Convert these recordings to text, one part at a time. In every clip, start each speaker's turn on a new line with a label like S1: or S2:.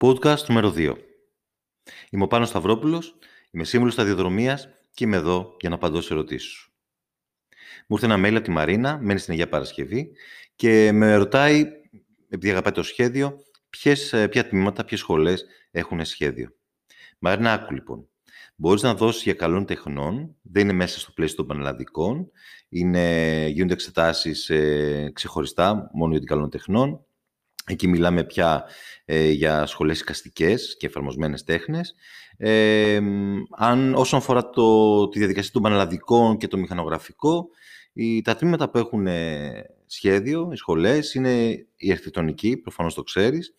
S1: Podcast νούμερο 2. Είμαι ο Πάνος Σταυρόπουλος, είμαι σύμβουλος σταδιοδρομίας και είμαι εδώ για να απαντώ σε ερωτήσεις σου. Μου ήρθε ένα mail από τη Μαρίνα, μένει στην Αγία Παρασκευή και με ρωτάει, επειδή αγαπάει το σχέδιο, ποιες, ε, ποια τμήματα, ποιες σχολές έχουν σχέδιο. Μαρίνα, άκου λοιπόν. Μπορείς να δώσεις για καλών τεχνών, δεν είναι μέσα στο πλαίσιο των πανελλαδικών, είναι, γίνονται εξετάσεις ε, ξεχωριστά μόνο για την καλών τεχνών, Εκεί μιλάμε πια ε, για σχολές οικαστικές και εφαρμοσμένες τέχνες. Ε, αν, όσον αφορά το, τη διαδικασία των πανελλαδικών και το μηχανογραφικό, οι, τα τμήματα που έχουν ε, σχέδιο, οι σχολές, είναι η αρχιτεκτονική, προφανώς το ξέρεις.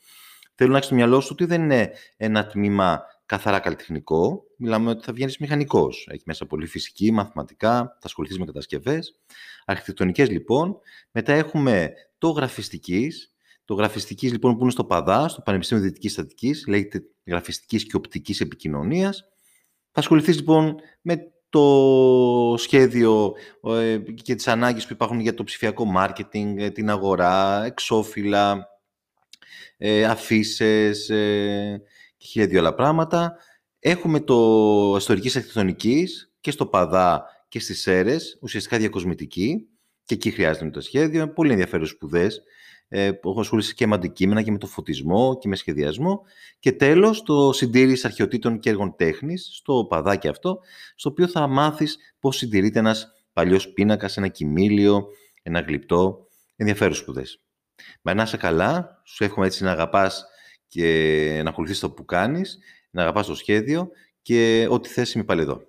S1: Θέλω να έχεις στο μυαλό σου ότι δεν είναι ένα τμήμα καθαρά καλλιτεχνικό. Μιλάμε ότι θα βγαίνεις μηχανικός. Έχει μέσα πολύ φυσική, μαθηματικά, θα ασχοληθείς με κατασκευές. Αρχιτεκτονικές λοιπόν. Μετά έχουμε το γραφιστικής, το γραφιστικής λοιπόν που είναι στο ΠΑΔΑ, στο Πανεπιστήμιο Δυτικής Στατικής, λέγεται γραφιστικής και οπτικής επικοινωνίας. Θα ασχοληθείς λοιπόν με το σχέδιο ε, και τις ανάγκες που υπάρχουν για το ψηφιακό μάρκετινγκ, ε, την αγορά, εξώφυλλα, ε, αφήσει και χίλια δύο άλλα πράγματα. Έχουμε το ιστορικής αρχιτεκτονικής και στο ΠΑΔΑ και στις ΣΕΡΕΣ, ουσιαστικά διακοσμητική, και εκεί χρειάζεται το σχέδιο. Πολύ ενδιαφέρον σπουδές ε, που έχω ασχολήσει και με αντικείμενα και με το φωτισμό και με σχεδιασμό. Και τέλος, το συντήρηση αρχαιοτήτων και έργων τέχνης, στο παδάκι αυτό, στο οποίο θα μάθεις πώς συντηρείται ένας παλιός πίνακας, ένα κοιμήλιο, ένα γλυπτό, ενδιαφέρον σπουδές. Μα να είσαι καλά, σου εύχομαι έτσι να αγαπάς και να ακολουθείς το που κάνεις, να αγαπάς το σχέδιο και ό,τι θες είμαι πάλι εδώ.